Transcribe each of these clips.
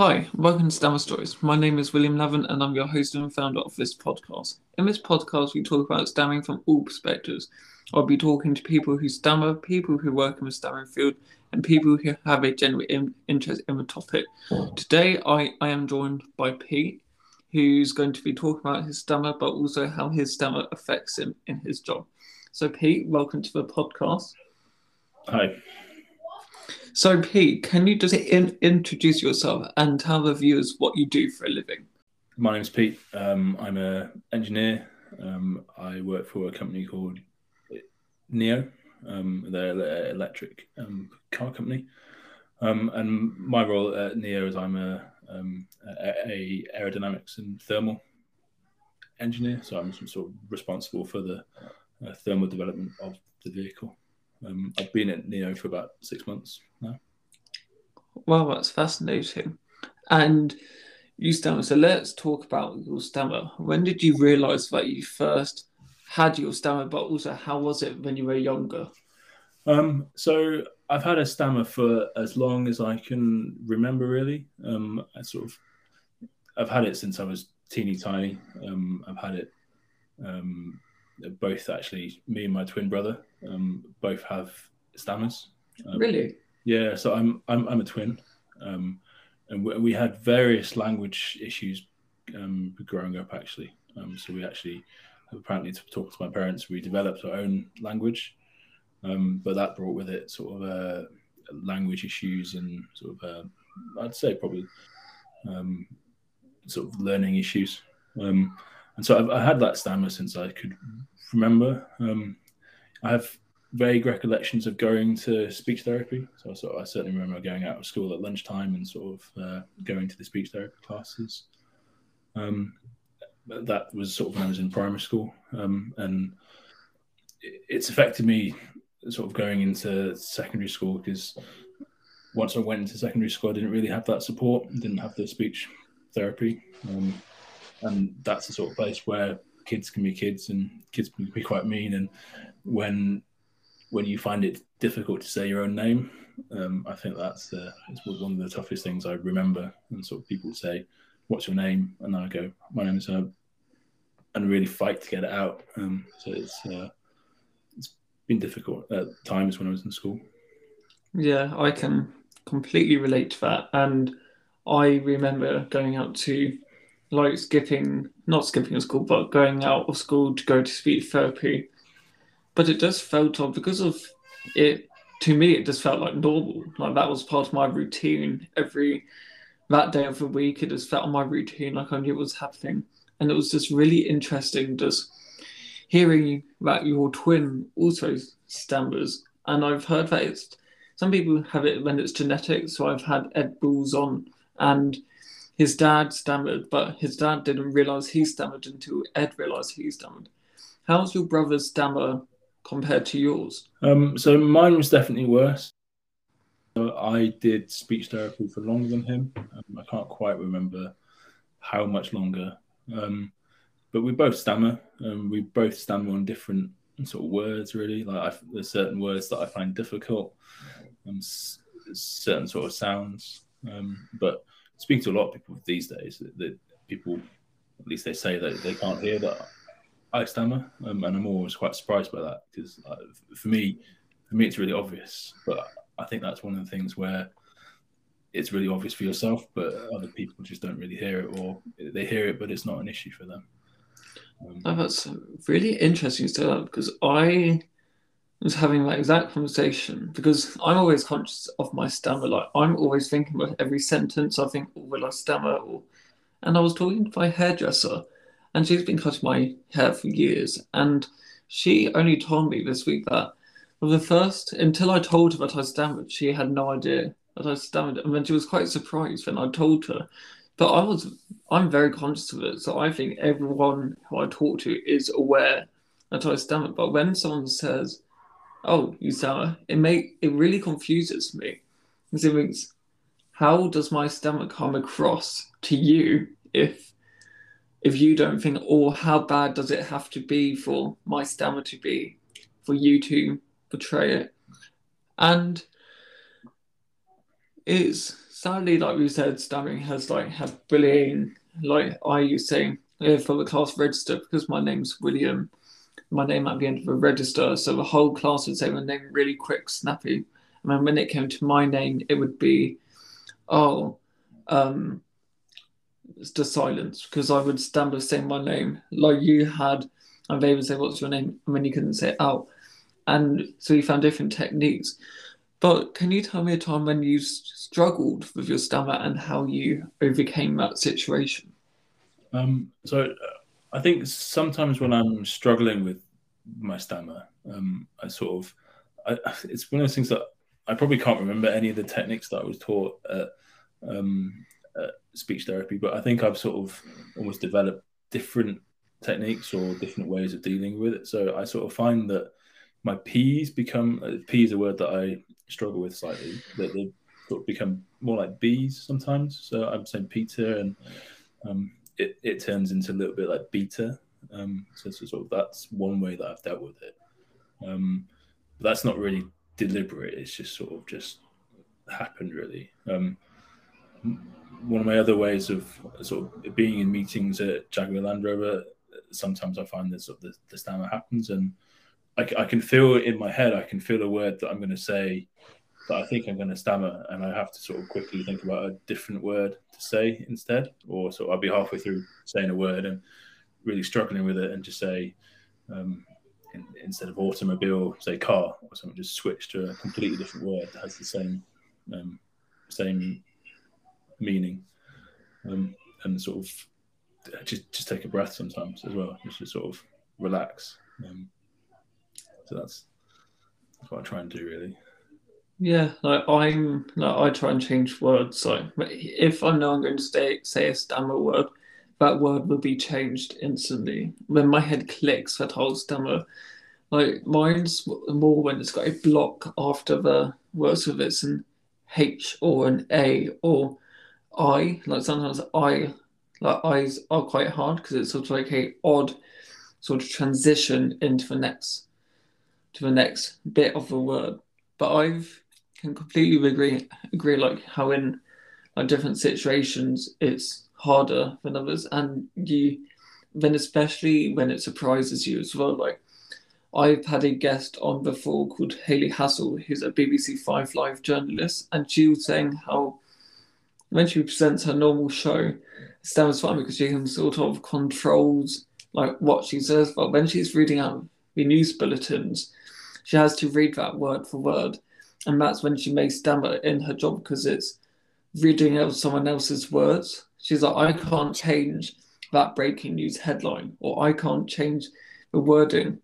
Hi, welcome to Stammer Stories. My name is William Lavin and I'm your host and founder of this podcast. In this podcast, we talk about stammering from all perspectives. I'll be talking to people who stammer, people who work in the stammering field, and people who have a genuine in- interest in the topic. Today, I, I am joined by Pete, who's going to be talking about his stammer, but also how his stammer affects him in his job. So, Pete, welcome to the podcast. Hi. So, Pete, can you just in- introduce yourself and tell the viewers what you do for a living? My name's Pete. Um, I'm an engineer. Um, I work for a company called NIO. Um, they're an electric um, car company. Um, and my role at NIO is I'm a, um, a aerodynamics and thermal engineer. So I'm sort of responsible for the uh, thermal development of the vehicle. Um, I've been at NIO for about six months now. Well, that's fascinating. And you stammer. So let's talk about your stammer. When did you realize that you first had your stammer, but also how was it when you were younger? Um, so I've had a stammer for as long as I can remember. Really, um, I sort of I've had it since I was teeny tiny. Um, I've had it um, both actually. Me and my twin brother um, both have stammers. Um, really? Yeah. So I'm I'm, I'm a twin, um, and we, we had various language issues um, growing up. Actually, um, so we actually apparently to talk to my parents, we developed our own language, um, but that brought with it sort of uh, language issues and sort of uh, I'd say probably um, sort of learning issues. Um, and so I've, I had that stammer since I could remember. Um, I have vague recollections of going to speech therapy. So I, I certainly remember going out of school at lunchtime and sort of uh, going to the speech therapy classes. Um, that was sort of when I was in primary school, um, and it's affected me sort of going into secondary school because once I went into secondary school, I didn't really have that support, didn't have the speech therapy, um, and that's the sort of place where kids can be kids and kids can be quite mean, and when when you find it difficult to say your own name, um, I think that's uh, one of the toughest things I remember. And sort of people say, "What's your name?" and I go, "My name is Herb." and really fight to get it out. Um, so it's uh, it's been difficult at times when I was in school. Yeah, I can completely relate to that, and I remember going out to like skipping, not skipping school, but going out of school to go to speech therapy. But it just felt odd because of it. To me, it just felt like normal. Like that was part of my routine every that day of the week. It just felt on my routine, like I knew it was happening and it was just really interesting just hearing that your twin also stammers and i've heard that it's some people have it when it's genetic so i've had Ed Balls on and his dad stammered but his dad didn't realize he stammered until ed realized he stammered how's your brother's stammer compared to yours um, so mine was definitely worse I did speech therapy for longer than him. Um, I can't quite remember how much longer um, but we both stammer. Um, we both stammer on different sort of words, really. Like I, there's certain words that I find difficult, and um, certain sort of sounds. Um, but speak to a lot of people these days, that, people, at least they say that they can't hear that I stammer, um, and I'm always quite surprised by that because uh, for me, for me, it's really obvious. But I think that's one of the things where it's really obvious for yourself, but other people just don't really hear it, or they hear it, but it's not an issue for them. Um, oh, that's really interesting to say that because I was having that exact conversation because I'm always conscious of my stammer. Like I'm always thinking about every sentence. I think, oh, will I stammer? Or, and I was talking to my hairdresser, and she's been cutting my hair for years, and she only told me this week that for the first until I told her that I stammered, she had no idea that I stammered, and then she was quite surprised when I told her. But I was, I'm very conscious of it, so I think everyone who I talk to is aware that I stammer. But when someone says, "Oh, you stammer," it may it really confuses me because it means, how does my stammer come across to you if if you don't think, or how bad does it have to be for my stammer to be for you to portray it? And it's sadly, like we said, stammering has like had bullying. Like I used saying for the class register because my name's William, my name at the end of the register, so the whole class would say my name really quick, snappy. And then when it came to my name, it would be, oh, um, it's just silence because I would stammer saying my name like you had, and they would say, "What's your name?" and then you couldn't say it out. And so we found different techniques. But can you tell me a time when you struggled with your stammer and how you overcame that situation? Um, so I think sometimes when I'm struggling with my stammer, um, I sort of, I, it's one of those things that I probably can't remember any of the techniques that I was taught at, um, at speech therapy, but I think I've sort of almost developed different techniques or different ways of dealing with it. So I sort of find that my P's become uh, P is a word that I struggle with slightly. That they sort of become more like B's sometimes. So I'm saying Peter, and um, it it turns into a little bit like beta. Um, so, so sort of that's one way that I've dealt with it. Um, but that's not really deliberate. It's just sort of just happened really. Um, one of my other ways of sort of being in meetings at Jaguar Land Rover, sometimes I find that sort of the, the stammer happens and I, I can feel in my head, I can feel a word that I'm going to say that I think I'm going to stammer, and I have to sort of quickly think about a different word to say instead. Or so I'll be halfway through saying a word and really struggling with it, and just say um, in, instead of automobile, say car or something. Just switch to a completely different word that has the same um, same meaning, um, and sort of just just take a breath sometimes as well, just to sort of relax. Um, so that's that's what I try and do really. Yeah, like I'm like I try and change words. So if I know I'm going to say say a stammer word, that word will be changed instantly. When my head clicks that whole stammer, like mine's more when it's got a block after the words of it's an H or an A or I. Like sometimes I like I's are quite hard because it's sort of like a odd sort of transition into the next to the next bit of the word. But I can completely agree agree like how in like different situations it's harder than others, and you then especially when it surprises you as well. Like I've had a guest on before called Hayley Hassall, who's a BBC Five Live journalist, and she was saying how when she presents her normal show, sounds fun because she can sort of controls like what she says. But when she's reading out the news bulletins, she has to read that word for word, and that's when she may stammer in her job because it's reading out someone else's words. She's like, I can't change that breaking news headline, or I can't change the wording.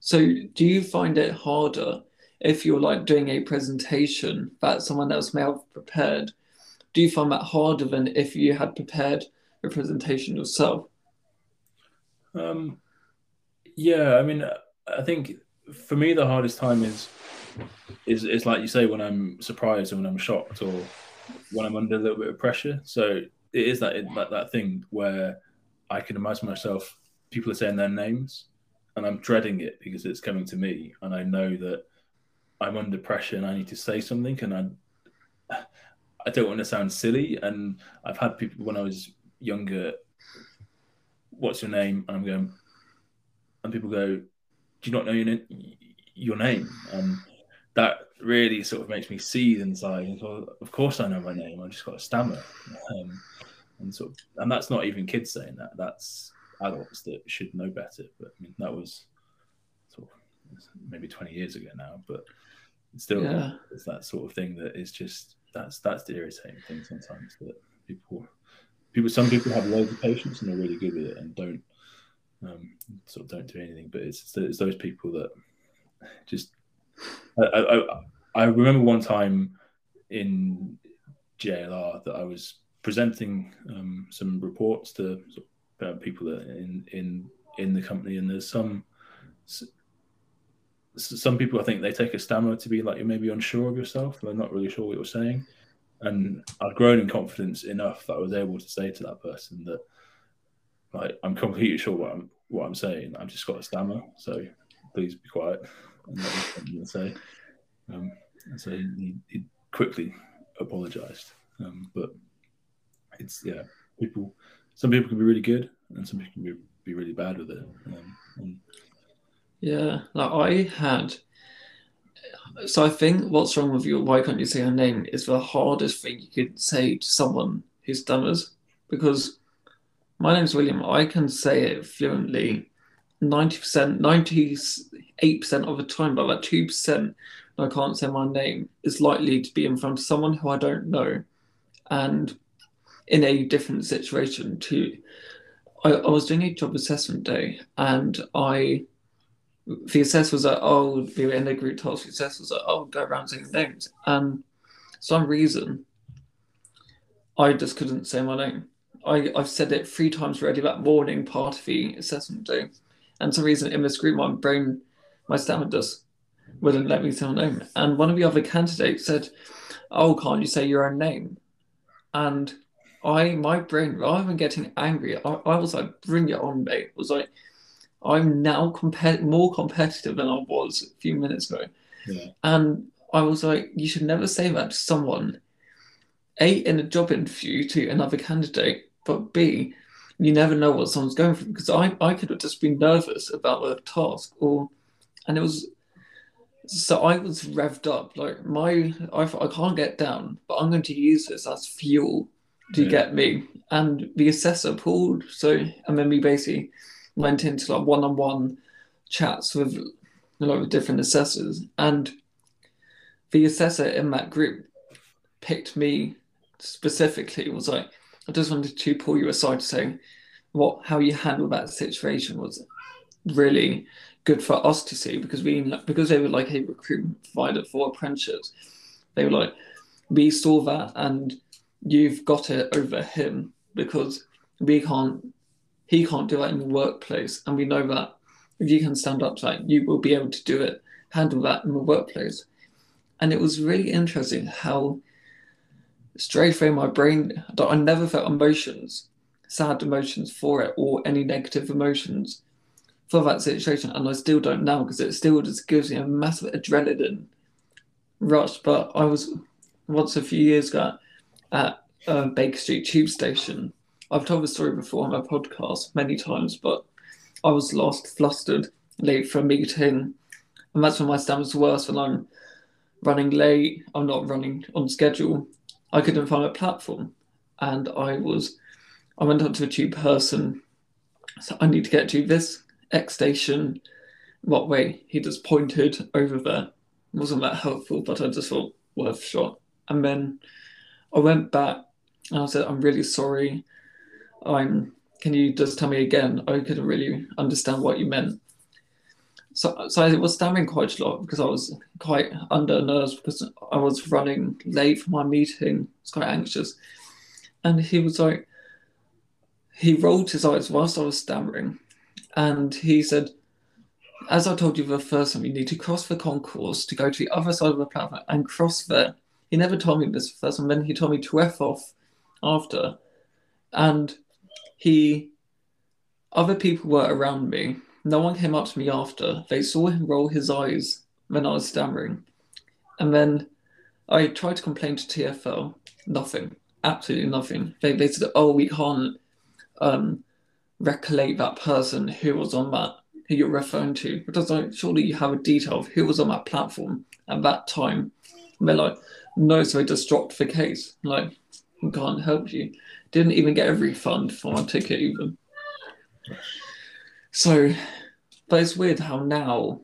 So, do you find it harder if you're like doing a presentation that someone else may have prepared? Do you find that harder than if you had prepared a presentation yourself? Um, yeah, I mean, I think for me the hardest time is is is like you say when I'm surprised or when I'm shocked or when I'm under a little bit of pressure. So it is that that, that thing where I can imagine myself people are saying their names and I'm dreading it because it's coming to me and I know that I'm under pressure and I need to say something and I I don't want to sound silly and I've had people when I was younger what's your name and I'm going and people go do you not know your, your name? And that really sort of makes me seethe inside. Of course, I know my name. I just got to stammer. Um, and sort of, and that's not even kids saying that. That's adults that should know better. But I mean, that was sort of maybe 20 years ago now. But still, yeah. it's that sort of thing that is just that's that's the irritating thing sometimes that people people some people have loads of patience and they're really good with it and don't um, sort of don't do anything. But it's, it's those people that just. I, I, I remember one time in JLR that I was presenting um, some reports to uh, people in in in the company, and there's some some people I think they take a stammer to be like you're maybe unsure of yourself, and they're not really sure what you're saying. And I'd grown in confidence enough that I was able to say to that person that like I'm completely sure what I'm what I'm saying. I've just got a stammer, so please be quiet. Say. Um, so he, he quickly apologised. Um, but it's yeah, people. Some people can be really good, and some people can be, be really bad with it. Um, yeah, like I had. So I think what's wrong with you? Why can't you say her name? Is the hardest thing you could say to someone who stammers because my name's William. I can say it fluently, ninety percent, ninety-eight percent of the time, but that two percent I can't say my name is likely to be in front of someone who I don't know, and in a different situation. To I, I was doing a job assessment day, and I the assessor was like, "Oh, we were in a group task." The assessor was like, "Oh, go around saying names," and some reason I just couldn't say my name. I, I've said it three times already that morning part of the assessment day. And some reason in this group, my brain, my stammer does, wouldn't let me say my name. And one of the other candidates said, Oh, can't you say your own name? And I, my brain, rather than getting angry, I, I was like, Bring it on, mate. I was like, I'm now compet- more competitive than I was a few minutes ago. Yeah. And I was like, You should never say that to someone a, in a job interview to another candidate, but B, you never know what someone's going through because I, I could have just been nervous about the task or, and it was, so I was revved up. Like my, I, I can't get down, but I'm going to use this as fuel to yeah. get me. And the assessor pulled, so, and then we basically went into like one on one chats with a lot of different assessors. And the assessor in that group picked me specifically was like, I just wanted to pull you aside to say what how you handled that situation was really good for us to see because we because they were like a recruitment provider for apprentices. They were like, we saw that and you've got it over him because we can't he can't do that in the workplace and we know that if you can stand up to that you will be able to do it handle that in the workplace and it was really interesting how straight away my brain I never felt emotions, sad emotions for it or any negative emotions for that situation. And I still don't now because it still just gives me a massive adrenaline rush. But I was once a few years ago at uh, Baker Street Tube Station. I've told the story before on my podcast many times, but I was lost, flustered, late for a meeting. And that's when my stammer's worse when I'm running late, I'm not running on schedule, I couldn't find a platform, and I was I went up to a tube person. So I need to get to this X station. What way? He just pointed over there. It wasn't that helpful, but I just thought worth shot. And then I went back and I said, I'm really sorry. I'm can you just tell me again? I couldn't really understand what you meant so, so I was stammering quite a lot because I was quite under nerves because I was running late for my meeting. I was quite anxious. And he was like, he rolled his eyes whilst I was stammering. And he said, as I told you the first time, you need to cross the concourse to go to the other side of the platform and cross there. He never told me this first, and then he told me to F off after. And he, other people were around me no one came up to me after. They saw him roll his eyes when I was stammering. And then I tried to complain to TFL. Nothing. Absolutely nothing. They, they said, oh, we can't um, recollect that person who was on that, who you're referring to. Because like, surely you have a detail of who was on that platform at that time. And they're like, no, so I just dropped the case. Like, we can't help you. Didn't even get a refund for my ticket, even. So, but it's weird how now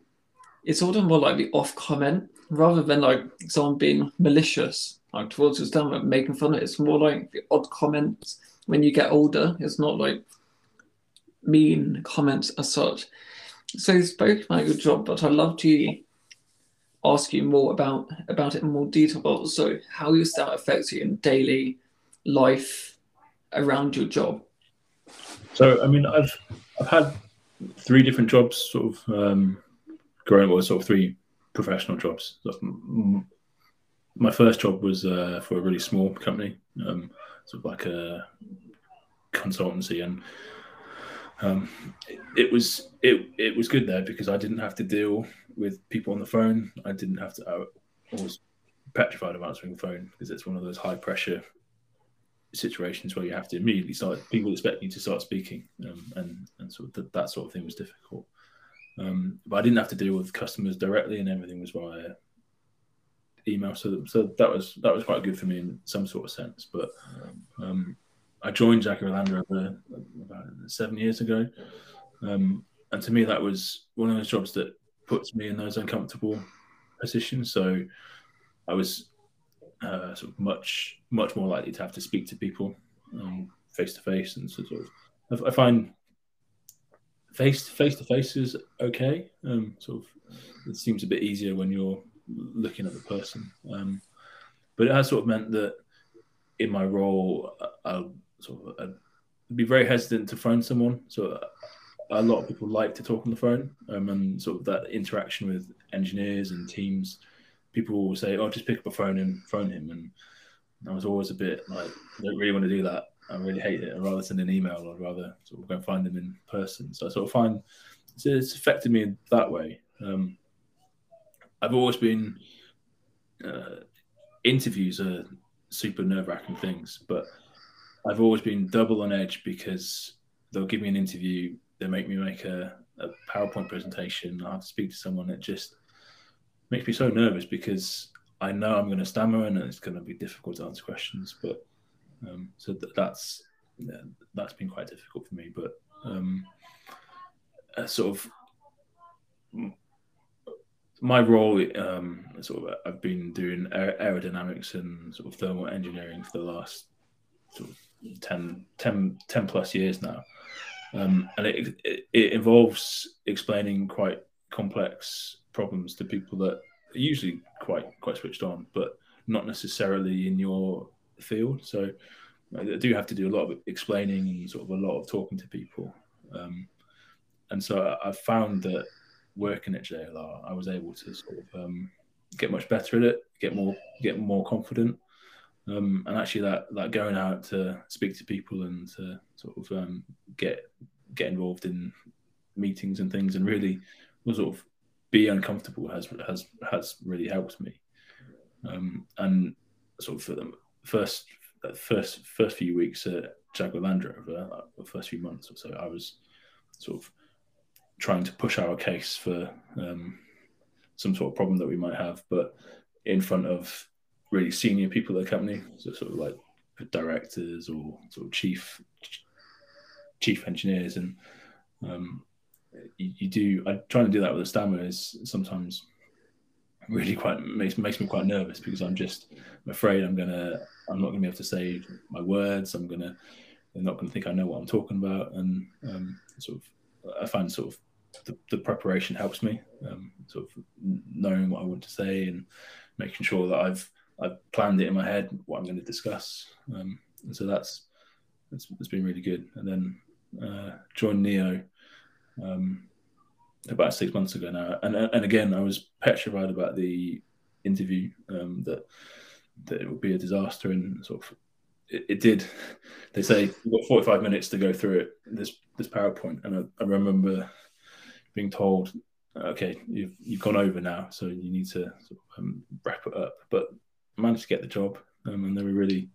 it's all of more like the off comment rather than like someone being malicious, like towards his done making fun of it. It's more like the odd comments when you get older. It's not like mean comments as such. So you spoke about your job, but I'd love to ask you more about about it in more detail, but also how your style affects you in daily life around your job. So I mean I've I've had three different jobs, sort of um, growing well, sort of three professional jobs. My first job was uh, for a really small company, um, sort of like a consultancy, and um, it, was it it was good there because I didn't have to deal with people on the phone. I didn't have to. I was petrified of answering the phone because it's one of those high pressure situations where you have to immediately start. People expect you to start speaking, um, and and sort of th- that sort of thing was difficult. Um, but I didn't have to deal with customers directly, and everything was via email. So so that was that was quite good for me in some sort of sense. But um, I joined Jaguar Land Rover about seven years ago, um, and to me that was one of those jobs that puts me in those uncomfortable positions. So I was uh, sort of much much more likely to have to speak to people face to face, and sort of I, find face face to face is okay. Um, sort of it seems a bit easier when you're looking at the person, um, but it has sort of meant that in my role, I, I sort of I'd be very hesitant to phone someone. So a lot of people like to talk on the phone, um, and sort of that interaction with engineers and teams people will say, "Oh, just pick up a phone and phone him," and I was always a bit like, "I don't really want to do that. I really hate it. I'd rather send an email. I'd rather sort of go and find them in person." So I sort of find it's, it's affected me that way. Um, I've always been uh, interviews are super nerve wracking things, but I've always been double on edge because they'll give me an interview, they make me make a, a PowerPoint presentation, I have to speak to someone that just makes me so nervous because I know I'm going to stammer and it's going to be difficult to answer questions. But um, so th- that's yeah, that's been quite difficult for me. But um, sort of my role, um, sort of, I've been doing aer- aerodynamics and sort of thermal engineering for the last sort of 10, 10, 10 plus years now. Um, and it, it, it involves explaining quite complex problems to people that are usually quite quite switched on, but not necessarily in your field. So I do have to do a lot of explaining and sort of a lot of talking to people. Um, and so I, found that working at JLR, I was able to sort of um, get much better at it, get more get more confident, um, and actually that that going out to speak to people and to sort of um, get get involved in meetings and things, and really was sort of be uncomfortable has has has really helped me. Um, and sort of for the first first first few weeks at Jaguar Land Rover, the first few months or so, I was sort of trying to push our case for um, some sort of problem that we might have, but in front of really senior people at the company, so sort of like directors or sort of chief chief engineers, and um, you, you, do. I try to do that with a stammer is sometimes really quite makes makes me quite nervous because I'm just I'm afraid I'm gonna I'm not gonna be able to say my words. I'm gonna they're not gonna think I know what I'm talking about, and um, sort of I find sort of the, the preparation helps me, um, sort of knowing what I want to say and making sure that I've I've planned it in my head what I'm going to discuss, um, and so that's it's, it's been really good. And then uh, joined NIO um, about six months ago now, and and again I was petrified about the interview um, that that it would be a disaster, and sort of it, it did. They say you've got 45 minutes to go through it. This this PowerPoint, and I, I remember being told, okay, you've you've gone over now, so you need to sort of, um, wrap it up. But managed to get the job, um, and they were really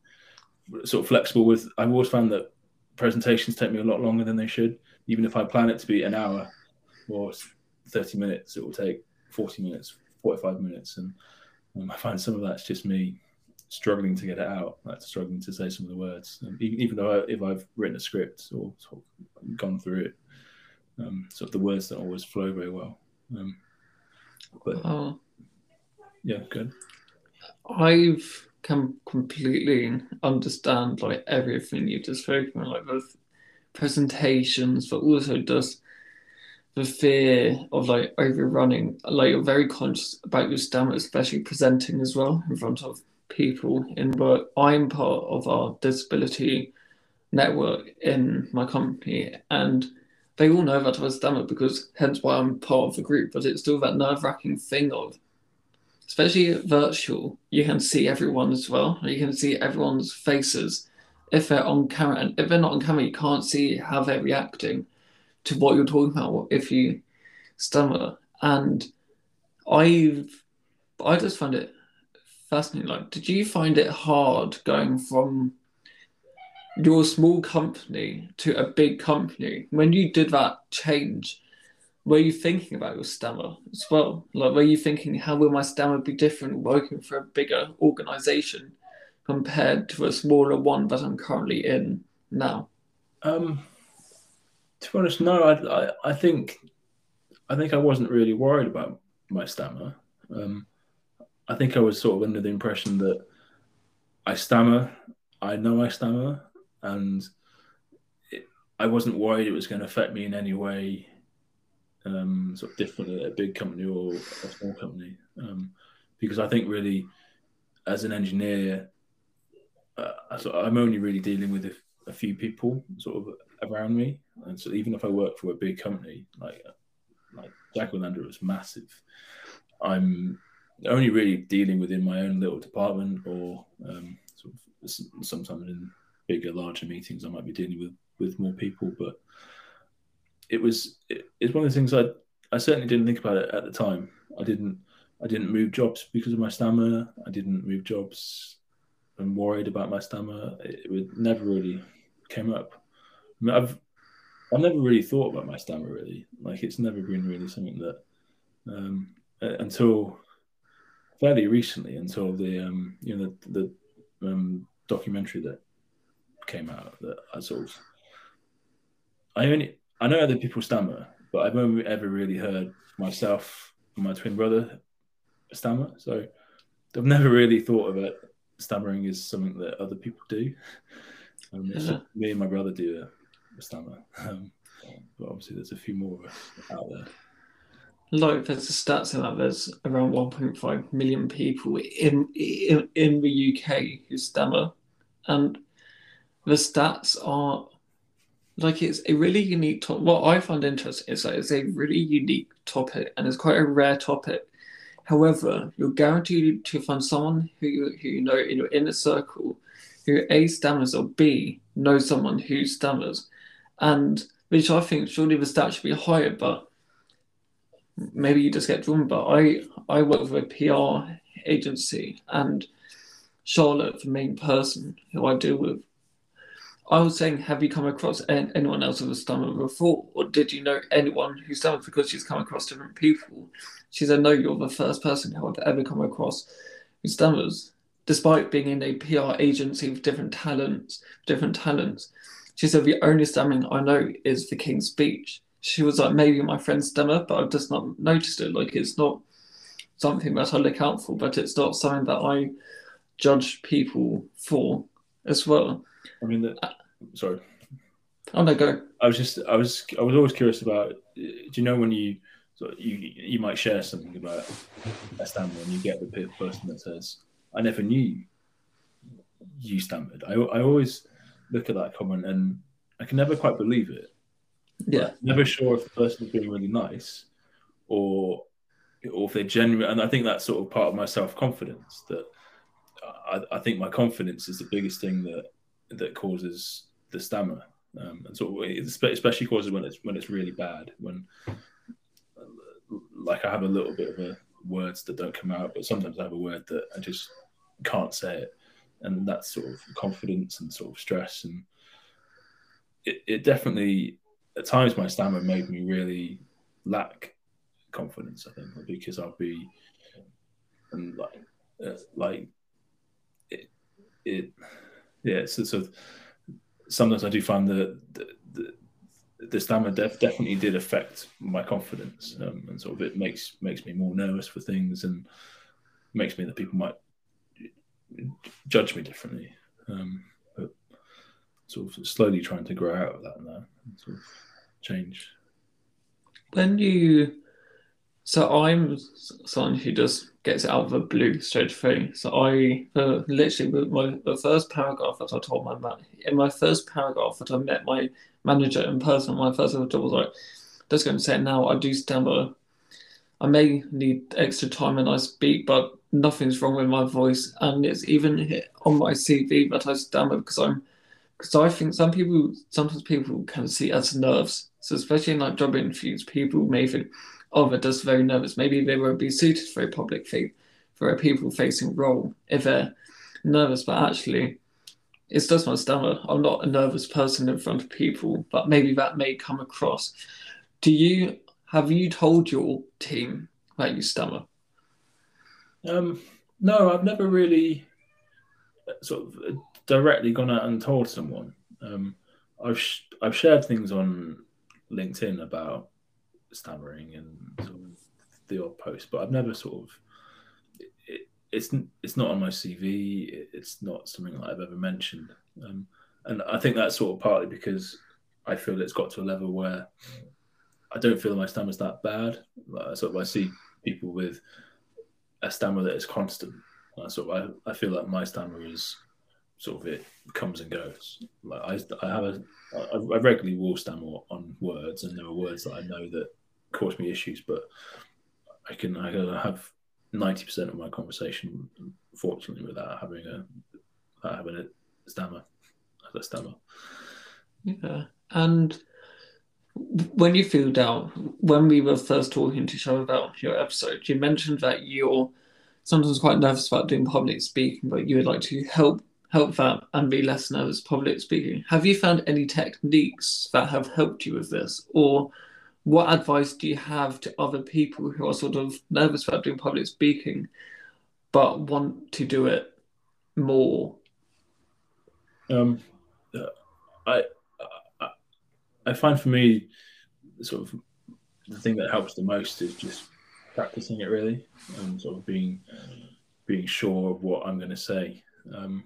sort of flexible with. I've always found that presentations take me a lot longer than they should even if I plan it to be an hour or 30 minutes, it will take 40 minutes, 45 minutes. And um, I find some of that's just me struggling to get it out, like struggling to say some of the words. Um, even, even, though I, if I've written a script or sort of gone through it, um, sort of the words don't always flow very well. Um, but oh. yeah, good. I've can completely understand like everything you just spoke about, like both presentations, but also just the fear of like overrunning. Like you're very conscious about your stamina, especially presenting as well in front of people in work. I'm part of our disability network in my company, and they all know that I stammer because hence why I'm part of the group. But it's still that nerve wracking thing of, especially virtual, you can see everyone as well. You can see everyone's faces if they're on camera and if they're not on camera, you can't see how they're reacting to what you're talking about if you stammer. And I've I just find it fascinating. Like, did you find it hard going from your small company to a big company, when you did that change, were you thinking about your stammer as well? Like, were you thinking, how will my stammer be different working for a bigger organization compared to a smaller one that I'm currently in now? Um, to be honest, no. I, I, I think, I think I wasn't really worried about my stammer. Um, I think I was sort of under the impression that I stammer. I know I stammer, and it, I wasn't worried it was going to affect me in any way, um, sort of different at a big company or a small company, um, because I think really, as an engineer, uh, I'm only really dealing with a, a, few people sort of around me, and so even if I work for a big company like like Jaguar Land was massive, I'm only really dealing within my own little department or um, sort of sometimes in bigger, larger meetings, I might be dealing with with more people. But it was it, it's one of the things I I certainly didn't think about it at the time. I didn't I didn't move jobs because of my stammer. I didn't move jobs and worried about my stammer. It, it never really came up. I mean, I've I've never really thought about my stammer really. Like it's never been really something that um, until fairly recently, until the um, you know the, the um, documentary that came out that I sort of I only I know other people stammer, but I've only ever really heard myself and my twin brother stammer. So I've never really thought of it stammering is something that other people do. Um, yeah. Me and my brother do a, a stammer, um, but obviously there's a few more out there. Like there's the stats in that there's around 1.5 million people in in, in the UK who stammer, and the stats are like it's a really unique topic. What I find interesting is that it's a really unique topic and it's quite a rare topic. However, you're guaranteed to find someone who you, who you know in your inner circle who A stammers or B knows someone who stammers, and which I think surely the stats should be higher, but maybe you just get drawn. But I I work with a PR agency and Charlotte, the main person who I deal with, I was saying, have you come across anyone else with a stammer before, or did you know anyone who stammers? Because she's come across different people. She said, no, you're the first person who I've ever come across who stammers, despite being in a PR agency with different talents. Different talents. She said, the only stammering I know is the King's Speech. She was like, maybe my friend stammer, but I've just not noticed it. Like, it's not something that I look out for, but it's not something that I judge people for as well. I mean, the, uh, sorry. Oh no, go. I was just, I was, I was always curious about. Do you know when you, you, you might share something about a stammer, and you get the person that says, "I never knew you stammered." I, I always look at that comment, and I can never quite believe it. Yeah. Never sure if the person is being really nice, or or if they're genuine. And I think that's sort of part of my self confidence that I, I think my confidence is the biggest thing that that causes the stammer, um, and so especially causes when it's when it's really bad. When like I have a little bit of a words that don't come out, but sometimes I have a word that I just can't say it, and that's sort of confidence and sort of stress, and it, it definitely at times my stammer made me really lack confidence. I think because I'll be and like uh, like it, it yeah, so, so sometimes I do find that the, the, the stammer def, definitely did affect my confidence, um, and sort of it makes makes me more nervous for things and makes me that people might judge me differently. Um, but sort of slowly trying to grow out of that now, and sort of change. When you so I'm someone who just gets it out of the blue straight away. So I uh, literally with my the first paragraph that I told my man in my first paragraph that I met my manager in person, my first job was like, just going to say now I do stammer. I may need extra time when I speak, but nothing's wrong with my voice, and it's even on my CV that I stammer because I'm because I think some people sometimes people can see as nerves. So especially in like job interviews, people may think oh, they're just very nervous. Maybe they won't be suited for a public thing, for a people facing role if they're nervous. But actually, it's just my stammer. I'm not a nervous person in front of people, but maybe that may come across. Do you have you told your team that you stammer? Um, no, I've never really uh, sort of uh, directly gone out and told someone. Um, I've sh- I've shared things on LinkedIn about stammering and sort of the odd post, but I've never sort of it, it's it's not on my CV. It's not something that I've ever mentioned, um, and I think that's sort of partly because I feel it's got to a level where I don't feel my stammer's that bad. Like, sort of I see people with a stammer that is constant. Uh, sort of, I, I feel like my stammer is sort of it comes and goes. Like I, I have a, I, I regularly will stammer on words, and there are words that I know that cause me issues, but I can I have ninety percent of my conversation, fortunately, without having a without having a stammer, a stammer. Yeah, and when you feel down, when we were first talking to each other about your episode, you mentioned that you're sometimes quite nervous about doing public speaking, but you would like to help help that and be less nervous public speaking. Have you found any techniques that have helped you with this, or what advice do you have to other people who are sort of nervous about doing public speaking, but want to do it more? Um, I I find for me, sort of the thing that helps the most is just practicing it really, and sort of being being sure of what I'm going to say, um,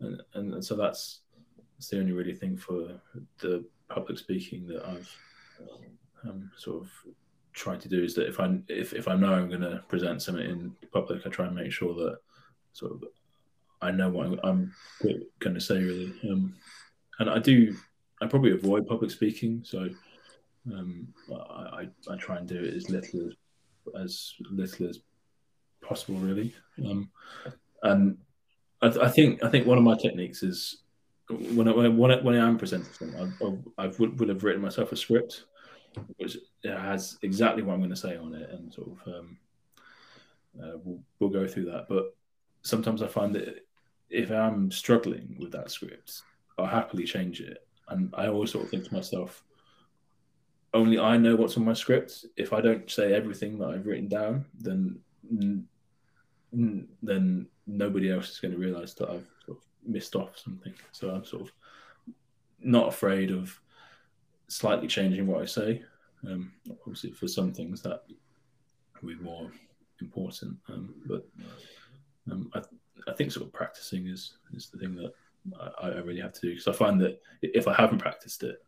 and, and so that's that's the only really thing for the public speaking that I've um, sort of tried to do is that if I if, if I know I'm going to present something in public, I try and make sure that sort of I know what I'm, I'm going to say really, um, and I do I probably avoid public speaking, so um, I, I try and do it as little as as little as possible, really. Um, and I, I, think I think one of my techniques is when I when I, when I am presenting something, I, I would, would have written myself a script, which has exactly what I'm going to say on it, and sort of um, uh, we'll, we'll go through that. But sometimes I find that if I'm struggling with that script, I'll happily change it and I always sort of think to myself, only I know what's on my script. If I don't say everything that I've written down, then then nobody else is going to realize that I've sort of missed off something. So I'm sort of not afraid of slightly changing what I say. Um, obviously, for some things that will be more important, um, but um, I, I think sort of practicing is is the thing that I, I really have to do because I find that if I haven't practiced it,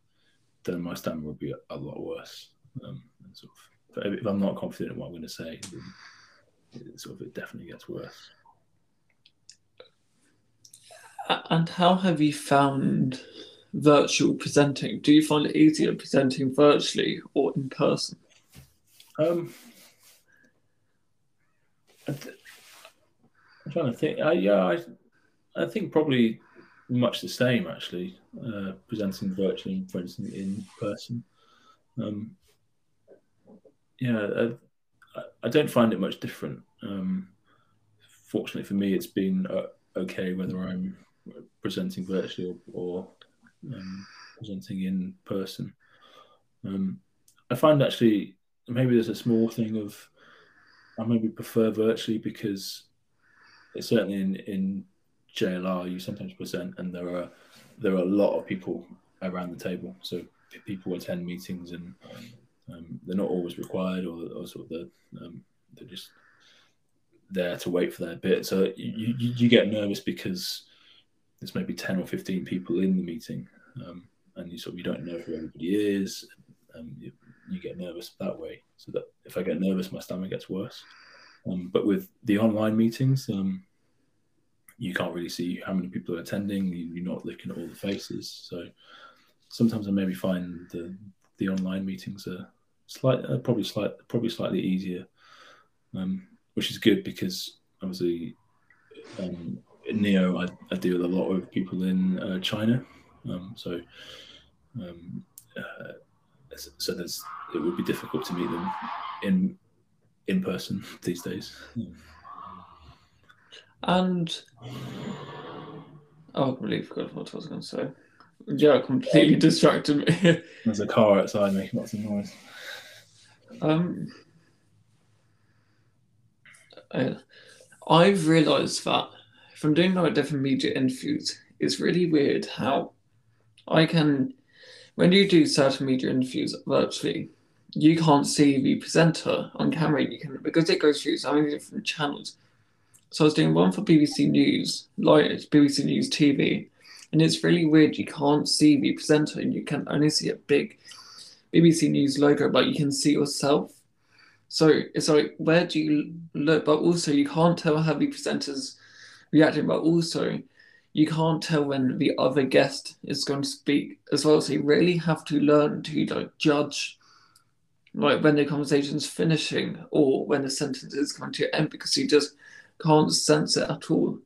then my stammer would be a, a lot worse. Um, sort of, if I'm not confident in what I'm going to say, it, sort of it definitely gets worse. And how have you found virtual presenting? Do you find it easier presenting virtually or in person? Um, I am trying to think. Uh, yeah, I, I think probably much the same actually, uh, presenting virtually, for instance, in person. Um, yeah, I, I, don't find it much different. Um, fortunately for me, it's been uh, okay whether I'm presenting virtually or, or um, presenting in person. Um, I find actually maybe there's a small thing of I maybe prefer virtually because it's certainly in in JLR, you sometimes present, and there are there are a lot of people around the table. So people attend meetings, and um, they're not always required, or, or sort of the, um, they're just there to wait for their bit. So you, you, you, get nervous because there's maybe ten or fifteen people in the meeting, um, and you sort of you don't know who everybody is. And you, you get nervous that way. So that if I get nervous, my stammer gets worse. Um, but with the online meetings, um, you can't really see how many people are attending. You're not looking at all the faces. So sometimes I maybe find the the online meetings are slight, probably slight, probably slightly easier, um, which is good because obviously um, NIO I, I, deal with a lot of people in uh, China, um, so um, uh, so there's it would be difficult to meet them in in person these days. And Oh, I completely forgot what I was going to say. Yeah, completely distracted me. There's a car outside making lots of noise. Um, I, I've realised that from doing like different media interviews, it's really weird how I can, when you do certain media interviews virtually, you can't see the presenter on camera. You can because it goes through so many different channels. So I was doing one for BBC News, like BBC News TV, and it's really weird. You can't see the presenter, and you can only see a big BBC News logo, but you can see yourself. So it's like, where do you look? But also, you can't tell how the presenters reacting, but also, you can't tell when the other guest is going to speak as well. So you really have to learn to like judge, like when the conversation's finishing or when the sentence is coming to an end, because you just can't sense it at all.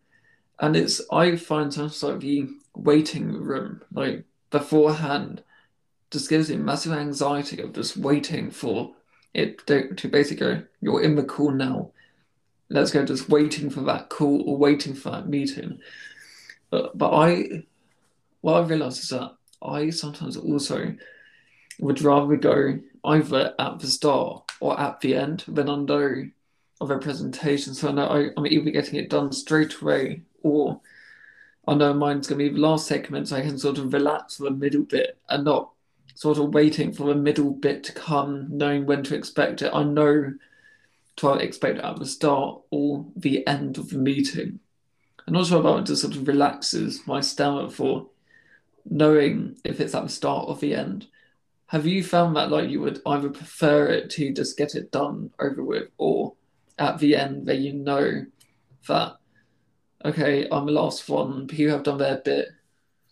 And it's I find sometimes like the waiting room, like beforehand, just gives me massive anxiety of just waiting for it to, to basically go, you're in the call now. Let's go, just waiting for that call or waiting for that meeting. But, I, what I realized is that I sometimes also would rather go either at the start or at the end than under of a presentation. So I know I, I'm either getting it done straight away or I know mine's going to be the last segment, so I can sort of relax for the middle bit and not sort of waiting for the middle bit to come, knowing when to expect it. I know to expect it at the start or the end of the meeting. Not sure about just sort of relaxes my stamina for knowing if it's at the start or the end. Have you found that like you would either prefer it to just get it done over with or at the end where you know that okay, I'm the last one, you have done their bit,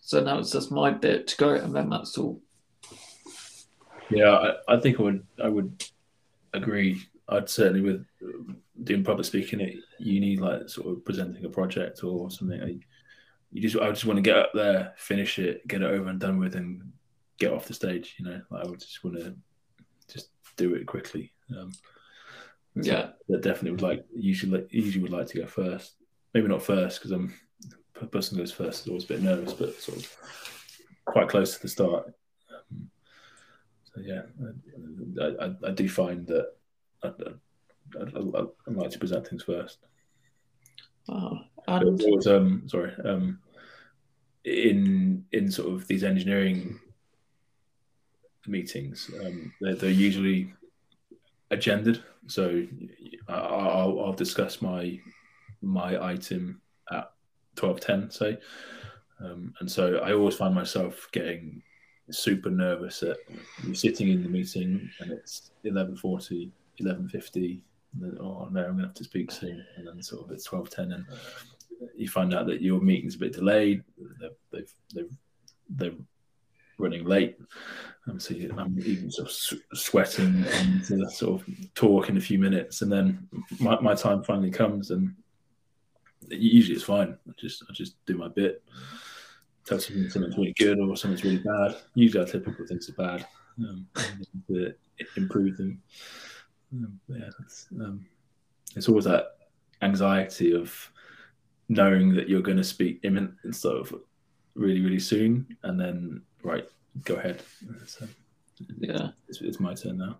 so now it's just my bit to go and then that's all. Yeah, I, I think I would I would agree. I'd certainly with doing public speaking at uni, like sort of presenting a project or something. I, you just I just want to get up there, finish it, get it over and done with, and get off the stage. You know, like I would just want to just do it quickly. Um, yeah, that definitely would like usually usually would like to go first. Maybe not first because I'm the person goes first is always a bit nervous, but sort of quite close to the start. Um, so yeah, I, I, I, do find that I, I, I, like to present things first. Wow. And... Was, um, sorry, um, in in sort of these engineering meetings, um, they're, they're usually agendaed. So I'll, I'll discuss my my item at twelve ten, say, um, and so I always find myself getting super nervous at sitting in the meeting and it's 11.40 11.50 then, oh no i'm gonna have to speak soon and then sort of it's 12.10 and you find out that your meeting's a bit delayed they've, they've, they've, they're running late um, so i'm even sort of sweating and sort of talk in a few minutes and then my, my time finally comes and usually it's fine i just i just do my bit tell something something's really good or something's really bad. Usually, our typical things are bad. Um, to improve them. Um, yeah, it's, um, it's always that anxiety of knowing that you're going to speak imminent sort of really, really soon, and then right, go ahead. So, yeah, it's, it's my turn now.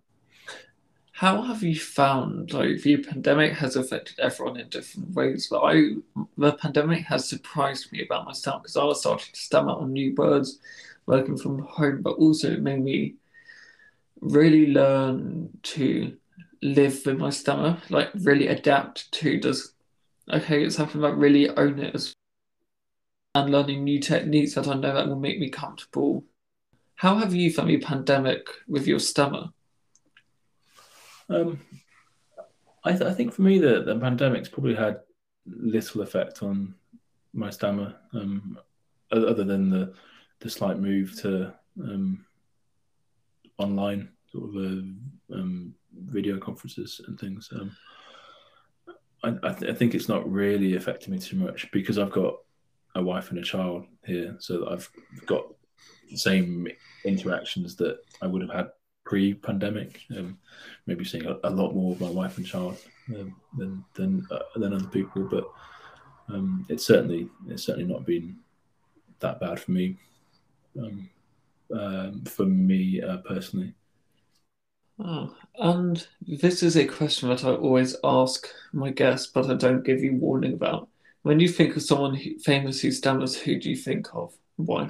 How have you found like the pandemic has affected everyone in different ways? But I, the pandemic has surprised me about myself because I was starting to stammer on new words, working from home, but also it made me really learn to live with my stammer, like really adapt to just okay, it's something like really own it as and learning new techniques that I know that will make me comfortable. How have you found the pandemic with your stammer? Um, I, th- I, think for me, the, the pandemic's probably had little effect on my stammer, um, other than the the slight move to um, online sort of uh, um, video conferences and things. Um, I, I, th- I, think it's not really affecting me too much because I've got a wife and a child here, so I've got the same interactions that I would have had pre-pandemic. Um, maybe seeing a, a, lot more of my wife and child um, than than uh, than other people, but um, it's certainly it's certainly not been that bad for me. Um, um, for me uh, personally. Oh, and this is a question that I always ask my guests, but I don't give you warning about. When you think of someone who, famous who stammers, who do you think of? Why?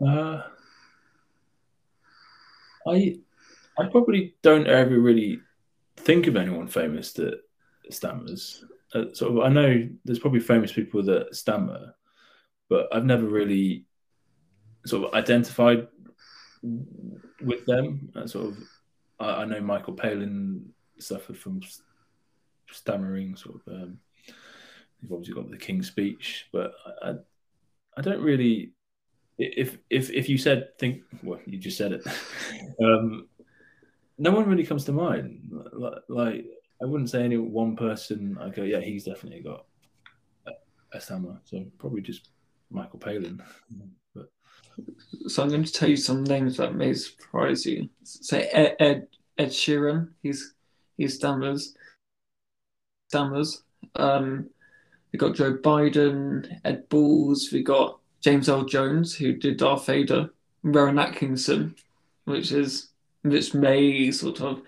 Uh, I I probably don't ever really think of anyone famous that stammers. Uh, sort of, I know there's probably famous people that stammer, but I've never really sort of identified with them. I sort of, I, I, know Michael Palin suffered from stammering. Sort of, um, you've obviously got the King's Speech, but I, I, don't really. If if if you said think well, you just said it. um, no one really comes to mind. Like, like, I wouldn't say any one person. I go, yeah, he's definitely got a stammer. So probably just Michael Palin. So I'm going to tell you some names that may surprise you. Say Ed Ed, Ed Sheeran. He's he stammers. Stammers. Um, we got Joe Biden, Ed Balls. We got James Earl Jones, who did Darth Vader. Rowan Atkinson, which is which may sort of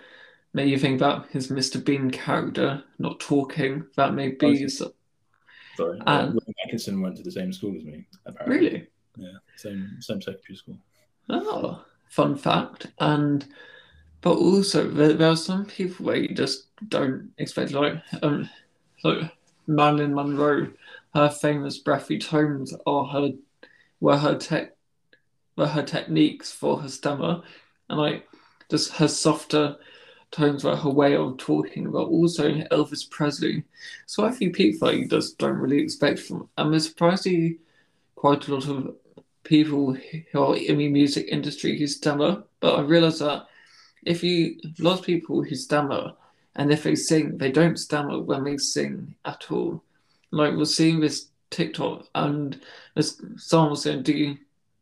make you think about his Mr. Bean character not talking. That may be. Oh, so, sorry, and, Rowan Atkinson went to the same school as me. Apparently. Really? Yeah, same same secondary school. Oh, fun fact. And but also there, there are some people where you just don't expect like um like Marilyn Monroe, her famous breathy tones are her were her tech were her techniques for her stammer and like just her softer tones were her way of talking, but also Elvis Presley. So I think people like you just don't really expect from and there's surprisingly quite a lot of people who are in the music industry who stammer, but I realize that if you lots of people who stammer and if they sing, they don't stammer when they sing at all. Like we're seeing this TikTok and someone was saying, Do you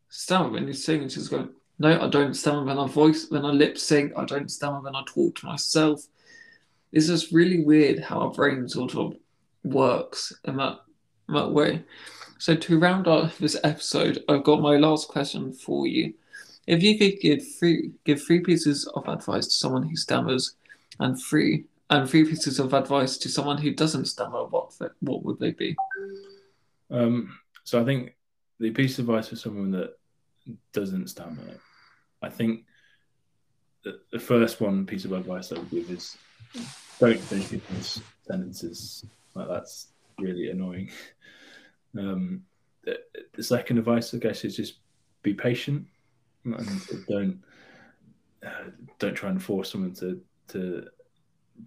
stammer when you sing? And she's going, No, I don't stammer when I voice when I lip sync, I don't stammer when I talk to myself. It's just really weird how our brain sort of works in that, in that way. So to round off this episode, I've got my last question for you. If you could give three give three pieces of advice to someone who stammers, and three and three pieces of advice to someone who doesn't stammer, what what would they be? Um, so I think the piece of advice for someone that doesn't stammer, I think the, the first one piece of advice I would give is don't finish people's sentences. Like that's really annoying. Um, the, the, second advice, I guess, is just be patient and don't uh, don't try and force someone to to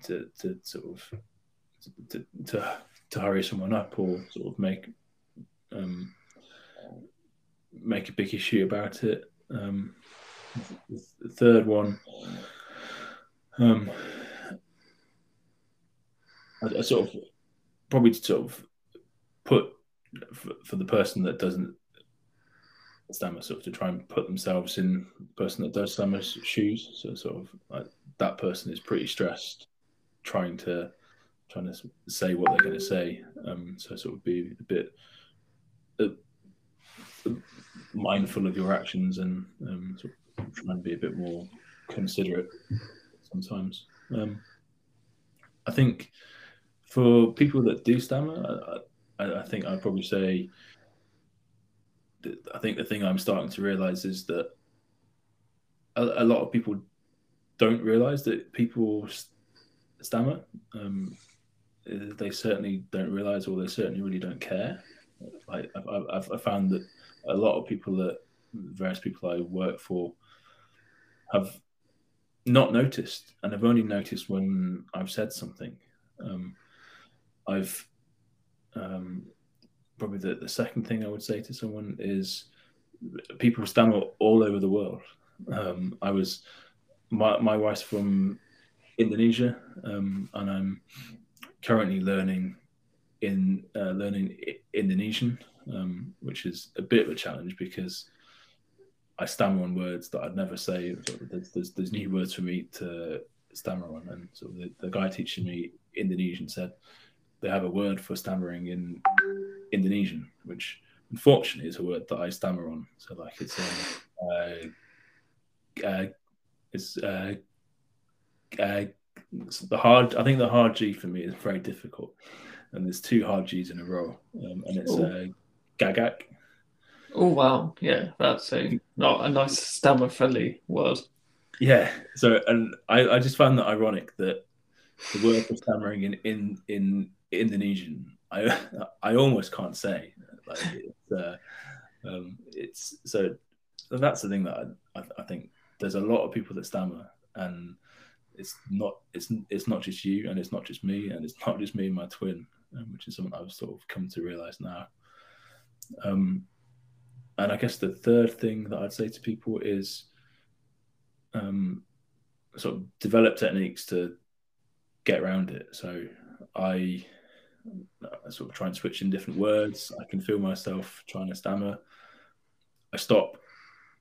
to, to sort of to, to to hurry someone up or sort of make um, make a big issue about it. Um, the third one, um, I, I, sort of probably sort of put for, for the person that doesn't stammer, sort of to try and put themselves in the person that does stammer's shoes. So sort of like that person is pretty stressed, trying to trying to say what they're going to say. Um, so sort of be a bit uh, mindful of your actions and um, sort of try and be a bit more considerate sometimes. Um, I think for people that do stammer, I, I think I'd probably say. I think the thing I'm starting to realize is that a, a lot of people don't realize that people stammer. Um, they certainly don't realize, or they certainly really don't care. Like I've, I've, I've found that a lot of people that various people I work for have not noticed, and I've only noticed when I've said something. Um, I've um, probably the, the second thing I would say to someone is people stand all over the world. Um, I was my my wife's from Indonesia, um, and I'm currently learning in uh, learning Indonesian, um, which is a bit of a challenge because I stammer on words that I'd never say. There's, there's, there's new words for me to stammer on, and so the, the guy teaching me Indonesian said they have a word for stammering in Indonesian, which unfortunately, is a word that I stammer on. So like it's um, uh, uh, it's uh, uh, the hard. I think the hard G for me is very difficult, and there's two hard G's in a row, um, and it's uh, gagap. Oh wow, yeah, that's a not a nice stammer friendly word. Yeah. So, and I, I just found that ironic that the word for stammering in in in Indonesian, I I almost can't say. Like it's, uh, um, it's so that's the thing that I, I, think there's a lot of people that stammer and it's not it's it's not just you and it's not just me and it's not just me and my twin um, which is something i've sort of come to realize now. Um, and i guess the third thing that i'd say to people is um, sort of develop techniques to get around it. So i I sort of try and switch in different words. I can feel myself trying to stammer. I stop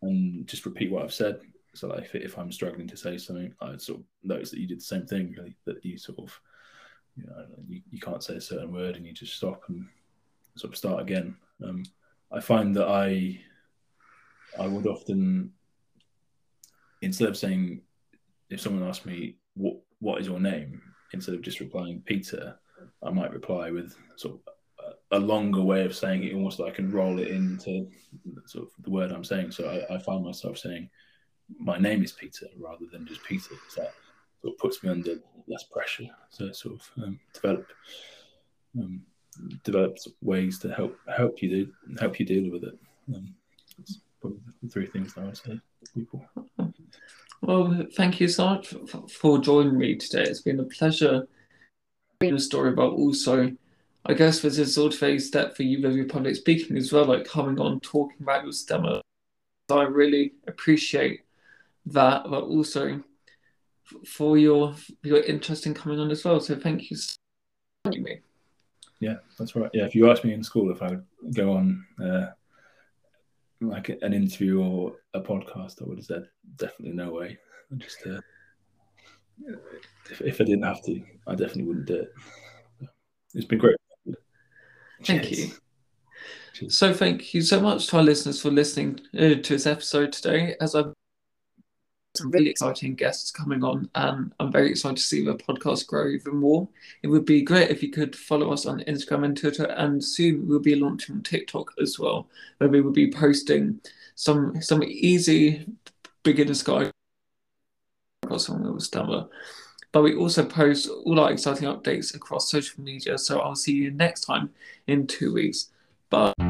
and just repeat what I've said so like if, if I'm struggling to say something, I sort of notice that you did the same thing, really, that you sort of, you know, you, you can't say a certain word and you just stop and sort of start again. Um, I find that I, I would often, instead of saying, if someone asked me what what is your name, instead of just replying Peter, I might reply with sort of a longer way of saying it, almost like I can roll it into sort of the word I'm saying. So I, I find myself saying my name is Peter rather than just Peter. So that sort of puts me under less pressure. So sort of um, develop um, develop ways to help help you do, help you deal with it. Um, that's probably the three things that I would say to people. Well, thank you so much for joining me today. It's been a pleasure a story about also. I guess this is sort of a step for you with your public speaking as well, like coming on talking about your stammer. I really appreciate that, but also for your your interest in coming on as well. So thank you for me. Yeah, that's right. Yeah, if you asked me in school if I would go on uh, like an interview or a podcast, I would have said definitely no way. Just uh, if, if I didn't have to, I definitely wouldn't do it. It's been great. Thank Cheers. you. Cheers. So, thank you so much to our listeners for listening uh, to this episode today. As I've some really exciting guests coming on, and I'm very excited to see the podcast grow even more. It would be great if you could follow us on Instagram and Twitter, and soon we'll be launching TikTok as well, where we will be posting some some easy beginner's guide across on the stammer. But we also post all our exciting updates across social media. So I'll see you next time in two weeks. Bye.